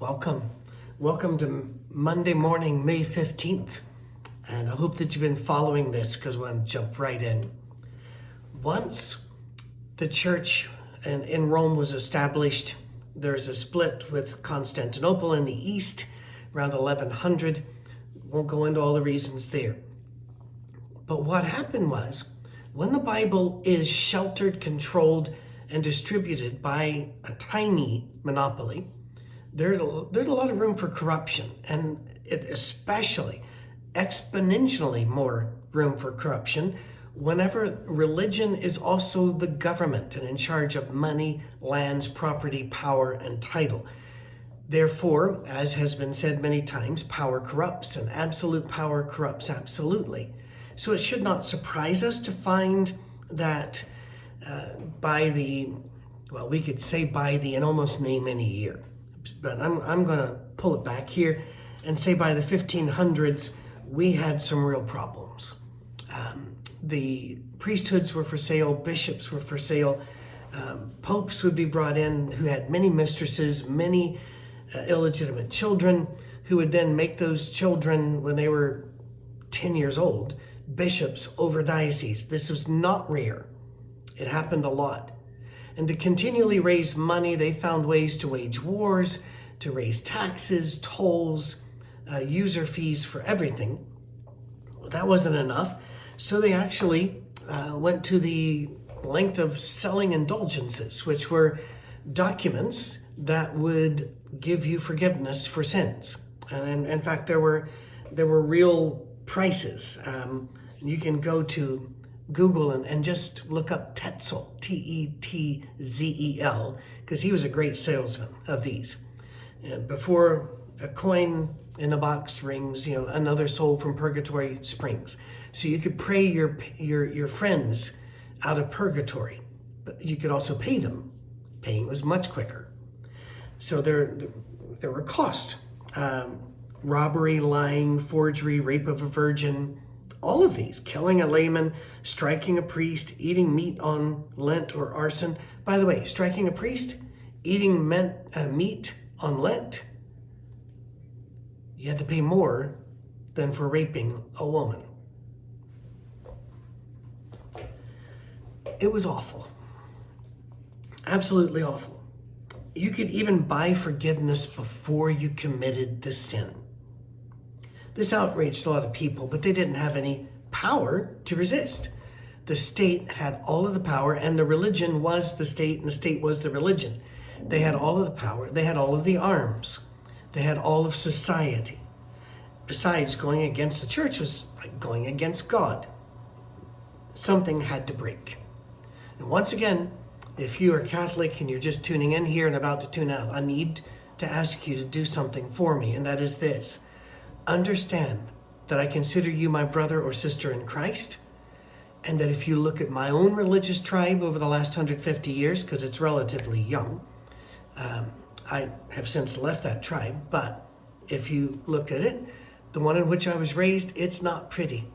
Welcome. Welcome to Monday morning, May 15th. And I hope that you've been following this because we're going to jump right in. Once the church in, in Rome was established, there's a split with Constantinople in the east around 1100. Won't go into all the reasons there. But what happened was when the Bible is sheltered, controlled, and distributed by a tiny monopoly, there's a, there's a lot of room for corruption, and it especially exponentially more room for corruption whenever religion is also the government and in charge of money, lands, property, power, and title. Therefore, as has been said many times, power corrupts, and absolute power corrupts absolutely. So it should not surprise us to find that uh, by the, well, we could say by the, and almost name any year, but I'm, I'm going to pull it back here and say by the 1500s, we had some real problems. Um, the priesthoods were for sale, bishops were for sale, um, popes would be brought in who had many mistresses, many uh, illegitimate children, who would then make those children, when they were 10 years old, bishops over dioceses. This was not rare, it happened a lot. And to continually raise money, they found ways to wage wars, to raise taxes, tolls, uh, user fees for everything. That wasn't enough. So they actually uh, went to the length of selling indulgences, which were documents that would give you forgiveness for sins. And in, in fact, there were there were real prices. Um, you can go to Google and, and just look up Tetzel, T E T Z E L, because he was a great salesman of these. And before a coin in the box rings, you know, another soul from purgatory springs. So you could pray your your your friends out of purgatory, but you could also pay them. Paying was much quicker. So there there were costs. Um, robbery, lying, forgery, rape of a virgin, all of these, killing a layman, striking a priest, eating meat on Lent or arson. By the way, striking a priest, eating men, uh, meat on Lent, you had to pay more than for raping a woman. It was awful. Absolutely awful. You could even buy forgiveness before you committed the sin. This outraged a lot of people, but they didn't have any power to resist. The state had all of the power, and the religion was the state, and the state was the religion. They had all of the power, they had all of the arms, they had all of society. Besides, going against the church was like going against God. Something had to break. And once again, if you are Catholic and you're just tuning in here and about to tune out, I need to ask you to do something for me, and that is this understand that I consider you my brother or sister in Christ, and that if you look at my own religious tribe over the last 150 years, because it's relatively young, um, I have since left that tribe, but if you look at it, the one in which I was raised, it's not pretty.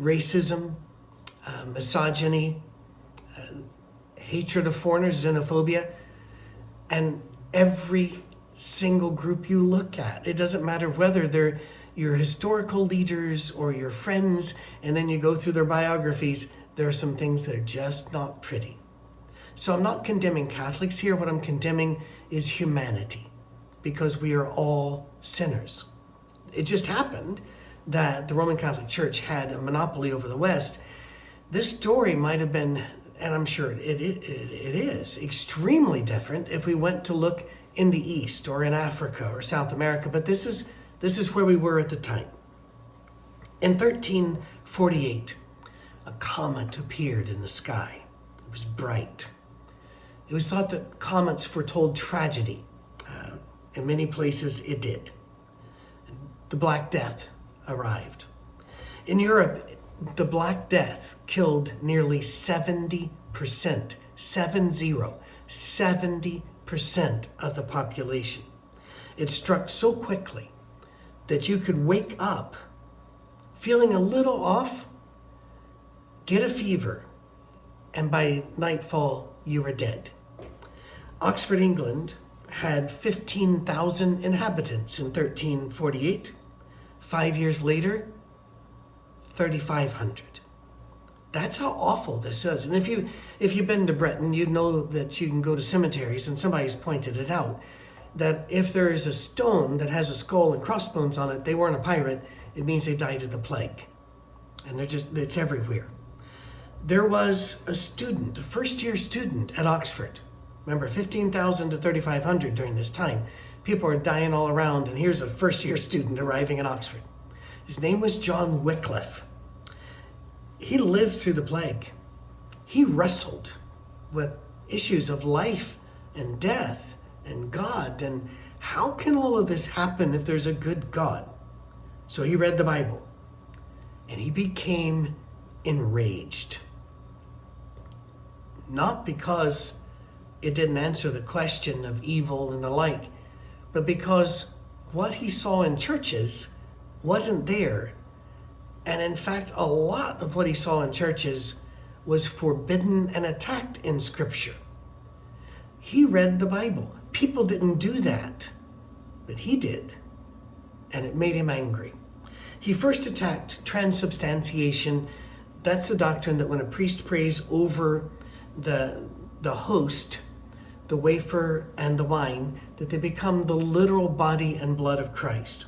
Racism, uh, misogyny, uh, hatred of foreigners, xenophobia, and every single group you look at. It doesn't matter whether they're your historical leaders or your friends, and then you go through their biographies, there are some things that are just not pretty. So I'm not condemning Catholics here. What I'm condemning is humanity because we are all sinners. It just happened that the Roman Catholic Church had a monopoly over the West. This story might have been, and I'm sure it, it, it, is, extremely different if we went to look in the East or in Africa or South America, but this is, this is where we were at the time. In 1348, a comet appeared in the sky. It was bright. It was thought that comets foretold tragedy. Uh, in many places, it did. The Black Death arrived. In Europe, the Black Death killed nearly 70%, seven zero, 70 percent of the population. It struck so quickly that you could wake up feeling a little off, get a fever, and by nightfall, you were dead. Oxford, England, had 15,000 inhabitants in 1348. Five years later, 3,500. That's how awful this is. And if you if you've been to Britain, you know that you can go to cemeteries, and somebody's pointed it out that if there is a stone that has a skull and crossbones on it, they weren't a pirate. It means they died of the plague, and they're just it's everywhere. There was a student, a first year student at Oxford. Remember, 15,000 to 3,500 during this time. People are dying all around, and here's a first year student arriving in Oxford. His name was John Wycliffe he lived through the plague. He wrestled with issues of life and death and God and how can all of this happen if there's a good God? So he read the Bible and he became enraged. Not because it didn't answer the question of evil and the like, but because what he saw in churches wasn't there and in fact, a lot of what he saw in churches was forbidden and attacked in Scripture. He read the Bible. People didn't do that, but he did. And it made him angry. He first attacked transubstantiation. That's the doctrine that when a priest prays over the, the host, the wafer and the wine, that they become the literal body and blood of Christ.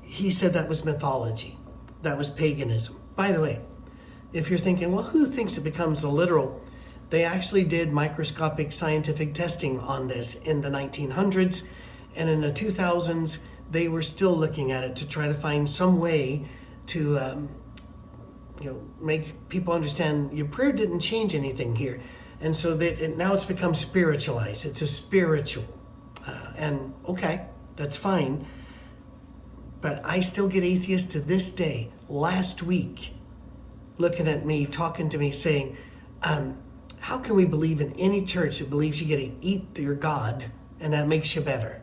He said that was mythology that was paganism. By the way, if you're thinking, well, who thinks it becomes a literal? They actually did microscopic scientific testing on this in the 1900s, and in the 2000s, they were still looking at it to try to find some way to, um, you know, make people understand your prayer didn't change anything here, and so that it, now it's become spiritualized. It's a spiritual, uh, and okay, that's fine but I still get atheists to this day, last week, looking at me, talking to me, saying, um, How can we believe in any church that believes you get to eat your God and that makes you better?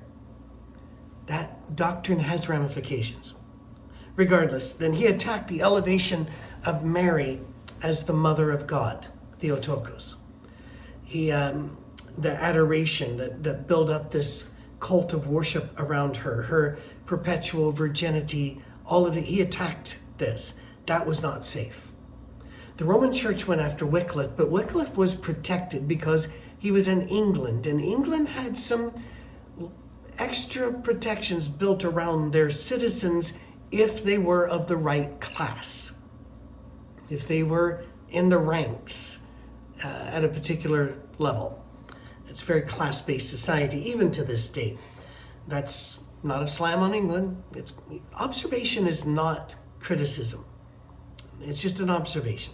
That doctrine has ramifications. Regardless, then he attacked the elevation of Mary as the mother of God, Theotokos. He, um, the adoration that, that built up this cult of worship around her, her perpetual virginity, all of it. He attacked this. That was not safe. The Roman Church went after Wycliffe, but Wycliffe was protected because he was in England, and England had some extra protections built around their citizens if they were of the right class, if they were in the ranks uh, at a particular level. It's a very class based society, even to this day. That's not a slam on England. It's observation is not criticism. It's just an observation.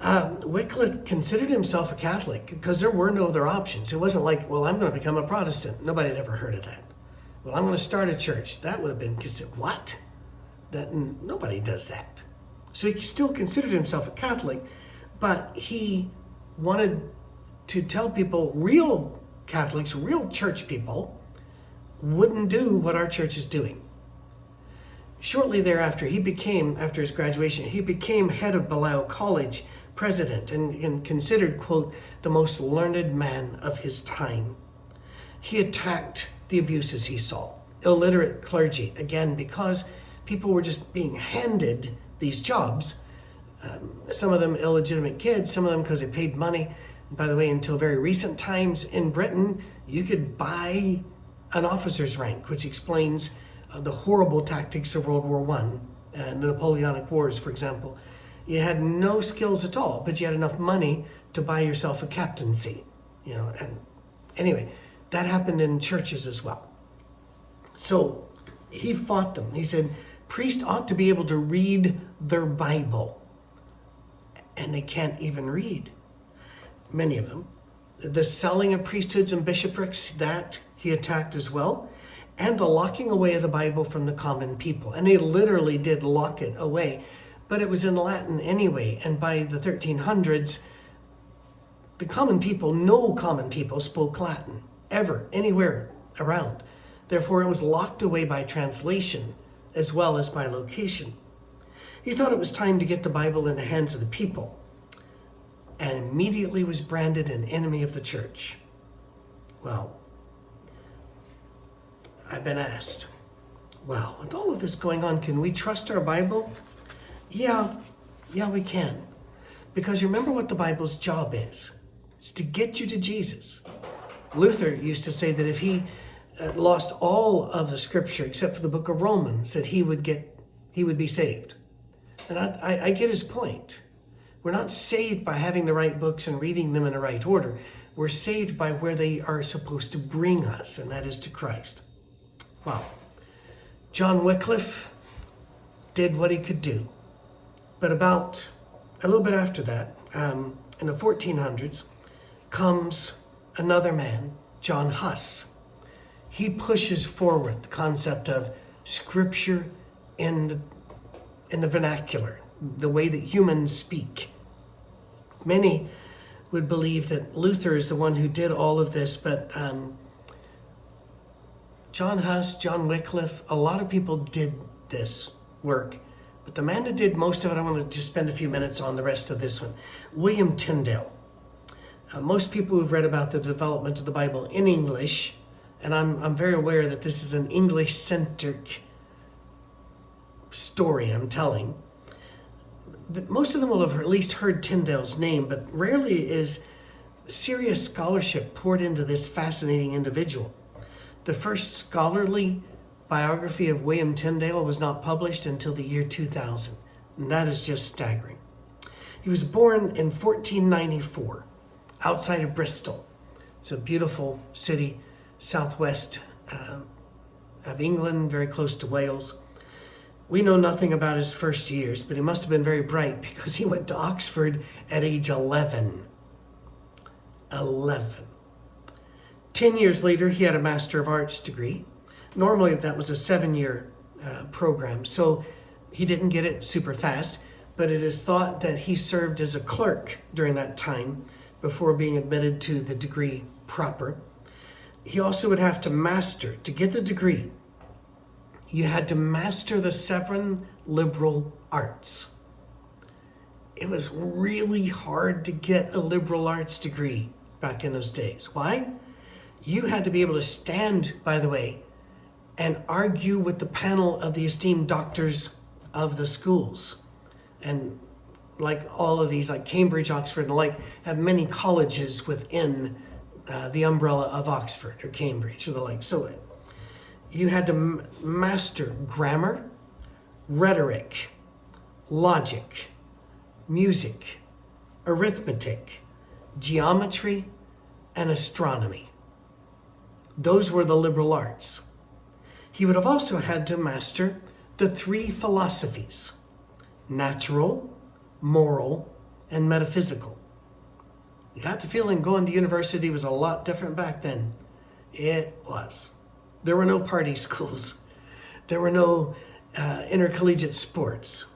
Um, Wycliffe considered himself a Catholic because there were no other options. It wasn't like, well, I'm going to become a Protestant. Nobody had ever heard of that. Well, I'm going to start a church. That would have been considered what? That nobody does that. So he still considered himself a Catholic, but he wanted to tell people, real Catholics, real church people, wouldn't do what our church is doing. Shortly thereafter, he became, after his graduation, he became head of Balliol College, president, and, and considered, quote, the most learned man of his time. He attacked the abuses he saw. Illiterate clergy, again, because people were just being handed these jobs. Um, some of them illegitimate kids, some of them because they paid money. By the way, until very recent times in Britain, you could buy an officer's rank, which explains uh, the horrible tactics of World War I and the Napoleonic Wars, for example. You had no skills at all, but you had enough money to buy yourself a captaincy. You know, and anyway, that happened in churches as well. So he fought them. He said, priests ought to be able to read their Bible. And they can't even read, many of them. The selling of priesthoods and bishoprics, that he attacked as well, and the locking away of the Bible from the common people. And they literally did lock it away, but it was in Latin anyway. And by the 1300s, the common people, no common people spoke Latin ever, anywhere around. Therefore, it was locked away by translation as well as by location. He thought it was time to get the Bible in the hands of the people and immediately was branded an enemy of the church. Well, I've been asked, well, with all of this going on, can we trust our Bible? Yeah, yeah, we can. Because remember what the Bible's job is it's to get you to Jesus. Luther used to say that if he uh, lost all of the scripture except for the book of Romans, that he would get he would be saved. And I, I, I get his point. We're not saved by having the right books and reading them in the right order. We're saved by where they are supposed to bring us, and that is to Christ. Well, John Wycliffe did what he could do. But about a little bit after that, um, in the 1400s, comes another man, John Huss. He pushes forward the concept of scripture in the, in the vernacular, the way that humans speak. Many would believe that Luther is the one who did all of this, but um, John Huss, John Wycliffe, a lot of people did this work. But the man that did most of it, I want to just spend a few minutes on the rest of this one. William Tyndale. Uh, most people who've read about the development of the Bible in English, and I'm, I'm very aware that this is an English centric story I'm telling, most of them will have at least heard Tyndale's name, but rarely is serious scholarship poured into this fascinating individual. The first scholarly biography of William Tyndale was not published until the year 2000, and that is just staggering. He was born in 1494 outside of Bristol. It's a beautiful city southwest uh, of England, very close to Wales. We know nothing about his first years, but he must have been very bright because he went to Oxford at age 11. 11. Ten years later, he had a Master of Arts degree. Normally, that was a seven year uh, program, so he didn't get it super fast, but it is thought that he served as a clerk during that time before being admitted to the degree proper. He also would have to master, to get the degree, you had to master the seven liberal arts. It was really hard to get a liberal arts degree back in those days. Why? You had to be able to stand, by the way, and argue with the panel of the esteemed doctors of the schools. And like all of these, like Cambridge, Oxford, and like, have many colleges within uh, the umbrella of Oxford or Cambridge or the like. So you had to m- master grammar, rhetoric, logic, music, arithmetic, geometry, and astronomy. Those were the liberal arts. He would have also had to master the three philosophies natural, moral, and metaphysical. You got the feeling going to university was a lot different back then. It was. There were no party schools. There were no uh, intercollegiate sports.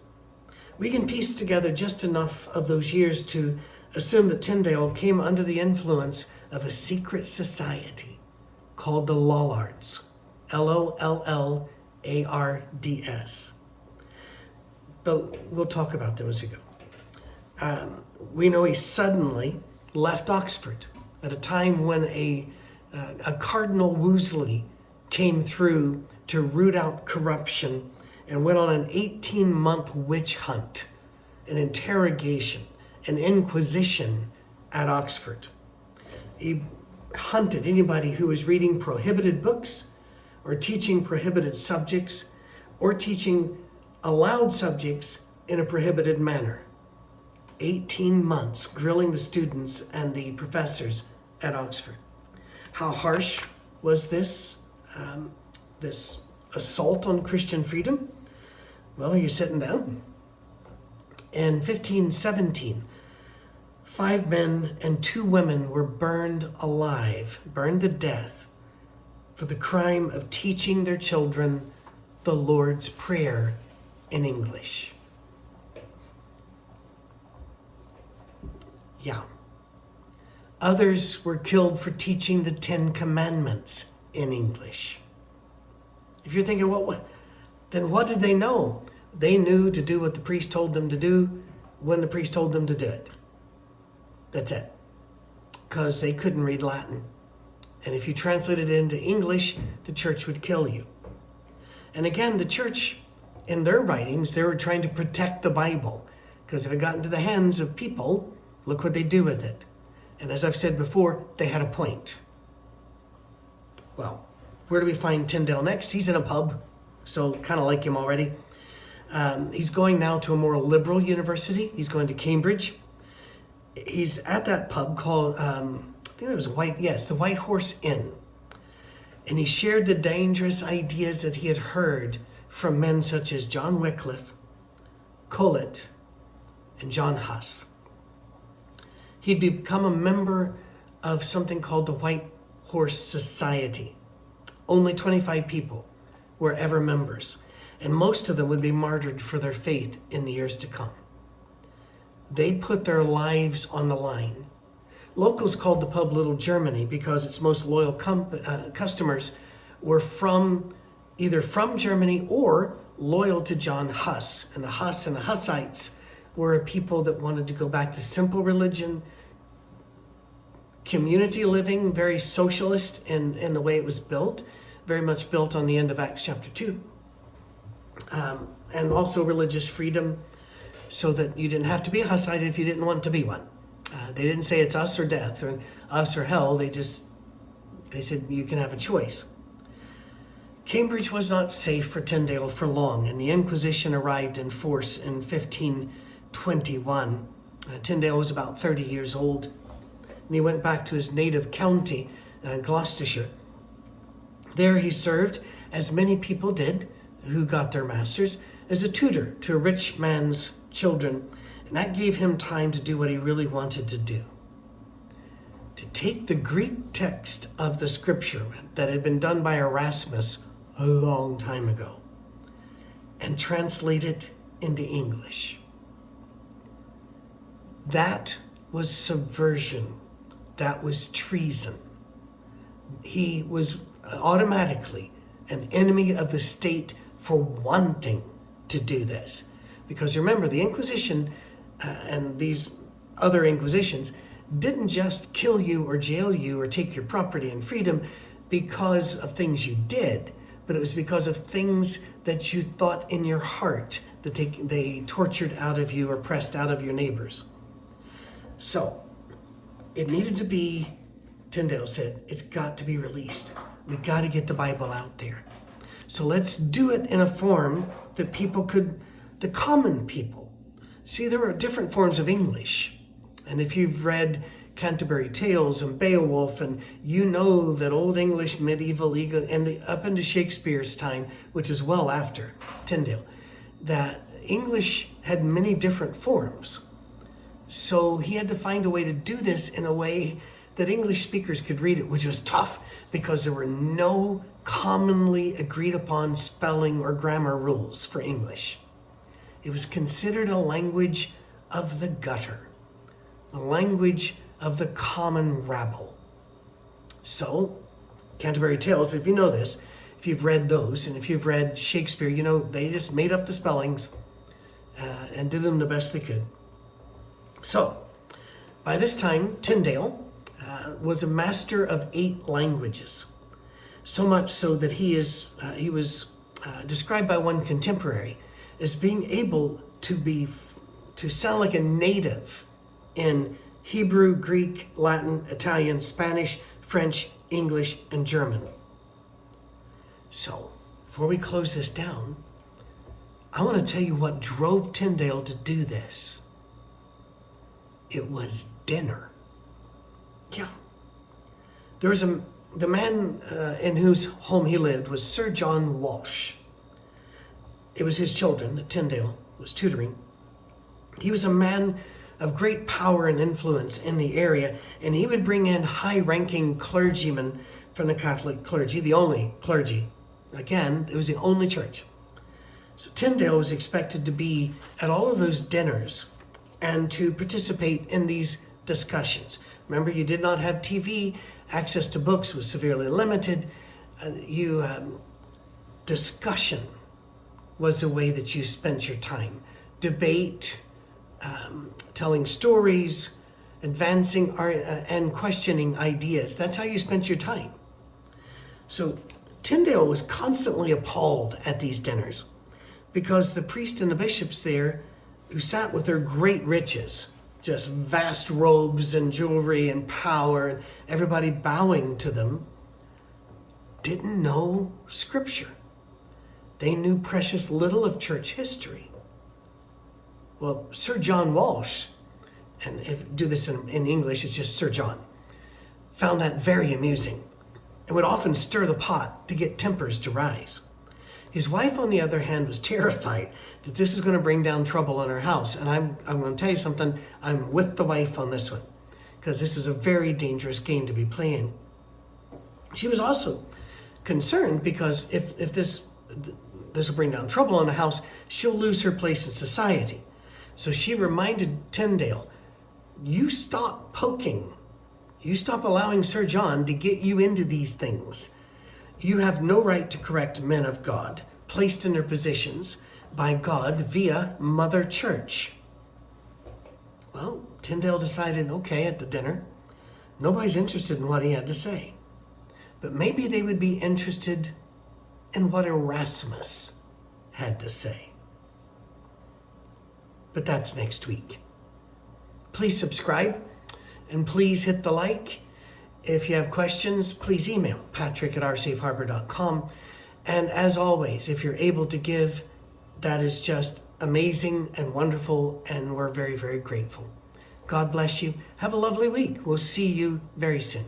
We can piece together just enough of those years to assume that Tyndale came under the influence of a secret society called the Lollards. L O L L A R D S. But we'll talk about them as we go. Um, we know he suddenly left Oxford at a time when a, uh, a Cardinal Wolsey came through to root out corruption and went on an 18 month witch hunt, an interrogation, an inquisition at Oxford. He hunted anybody who was reading prohibited books or teaching prohibited subjects or teaching allowed subjects in a prohibited manner. 18 months grilling the students and the professors at Oxford. How harsh was this? Um, this assault on Christian freedom? Well, are you sitting down? In 1517, five men and two women were burned alive, burned to death, for the crime of teaching their children the Lord's Prayer in English. Yeah. Others were killed for teaching the Ten Commandments in English. If you're thinking, well, what, then what did they know? They knew to do what the priest told them to do when the priest told them to do it. That's it. Because they couldn't read Latin And if you translate it into English, the church would kill you. And again, the church, in their writings, they were trying to protect the Bible. Because if it got into the hands of people, look what they do with it. And as I've said before, they had a point. Well, where do we find Tyndale next? He's in a pub, so kind of like him already. Um, he's going now to a more liberal university. He's going to Cambridge. He's at that pub called, um, I think it was White, yes, the White Horse Inn. And he shared the dangerous ideas that he had heard from men such as John Wycliffe, Colet, and John Huss. He'd become a member of something called the White Horse Society. Only 25 people were ever members, and most of them would be martyred for their faith in the years to come. They put their lives on the line. Locals called the pub Little Germany because its most loyal com- uh, customers were from either from Germany or loyal to John Huss. And the Huss and the Hussites were a people that wanted to go back to simple religion, community living, very socialist in, in the way it was built, very much built on the end of Acts chapter 2. Um, and also religious freedom, so that you didn't have to be a Hussite if you didn't want to be one. Uh, they didn't say it's us or death or us or hell. They just they said you can have a choice. Cambridge was not safe for Tyndale for long, and the Inquisition arrived in force in 1521. Uh, Tyndale was about 30 years old, and he went back to his native county, uh, Gloucestershire. There he served, as many people did who got their masters, as a tutor to a rich man's children, and that gave him time to do what he really wanted to do to take the Greek text of the scripture that had been done by Erasmus a long time ago and translate it into English. That was subversion. That was treason. He was automatically an enemy of the state for wanting to do this. Because remember, the Inquisition uh, and these other Inquisitions didn't just kill you or jail you or take your property and freedom because of things you did, but it was because of things that you thought in your heart that they, they tortured out of you or pressed out of your neighbors. So it needed to be, Tyndale said, it's got to be released. We got to get the Bible out there. So let's do it in a form that people could, the common people. See, there are different forms of English. And if you've read Canterbury Tales and Beowulf, and you know that Old English, medieval, and the, up into Shakespeare's time, which is well after Tyndale, that English had many different forms. So he had to find a way to do this in a way that English speakers could read it, which was tough because there were no commonly agreed upon spelling or grammar rules for English. It was considered a language of the gutter, a language of the common rabble. So, Canterbury Tales, if you know this, if you've read those, and if you've read Shakespeare, you know they just made up the spellings uh, and did them the best they could. So, by this time, Tyndale uh, was a master of eight languages, so much so that he is uh, he was uh, described by one contemporary as being able to be to sound like a native in Hebrew, Greek, Latin, Italian, Spanish, French, English, and German. So, before we close this down, I want to tell you what drove Tyndale to do this. It was dinner. Yeah. There was a the man uh, in whose home he lived was Sir John Walsh. It was his children that Tyndale was tutoring. He was a man of great power and influence in the area, and he would bring in high ranking clergymen from the Catholic clergy, the only clergy. Again, it was the only church. So Tyndale was expected to be at all of those dinners and to participate in these discussions. Remember, you did not have TV, access to books was severely limited. Uh, you um, discussion was the way that you spent your time. Debate, um, telling stories, advancing our, uh, and questioning ideas. That's how you spent your time. So Tyndale was constantly appalled at these dinners because the priest and the bishops there, who sat with their great riches, just vast robes and jewelry and power, everybody bowing to them, didn't know scripture. They knew precious little of church history. Well, Sir John Walsh, and if do this in, in English, it's just Sir John, found that very amusing and would often stir the pot to get tempers to rise. His wife, on the other hand, was terrified that this is going to bring down trouble on her house. And I'm, I'm going to tell you something, I'm with the wife on this one because this is a very dangerous game to be playing. She was also concerned because if, if this, this will bring down trouble on the house, she'll lose her place in society. So she reminded Tyndale, you stop poking. You stop allowing Sir John to get you into these things. You have no right to correct men of God placed in their positions by God via Mother Church. Well, Tyndale decided okay at the dinner. Nobody's interested in what he had to say. But maybe they would be interested in what Erasmus had to say. But that's next week. Please subscribe and please hit the like. If you have questions, please email patrick at rsafeharbor.com. And as always, if you're able to give, that is just amazing and wonderful, and we're very, very grateful. God bless you. Have a lovely week. We'll see you very soon.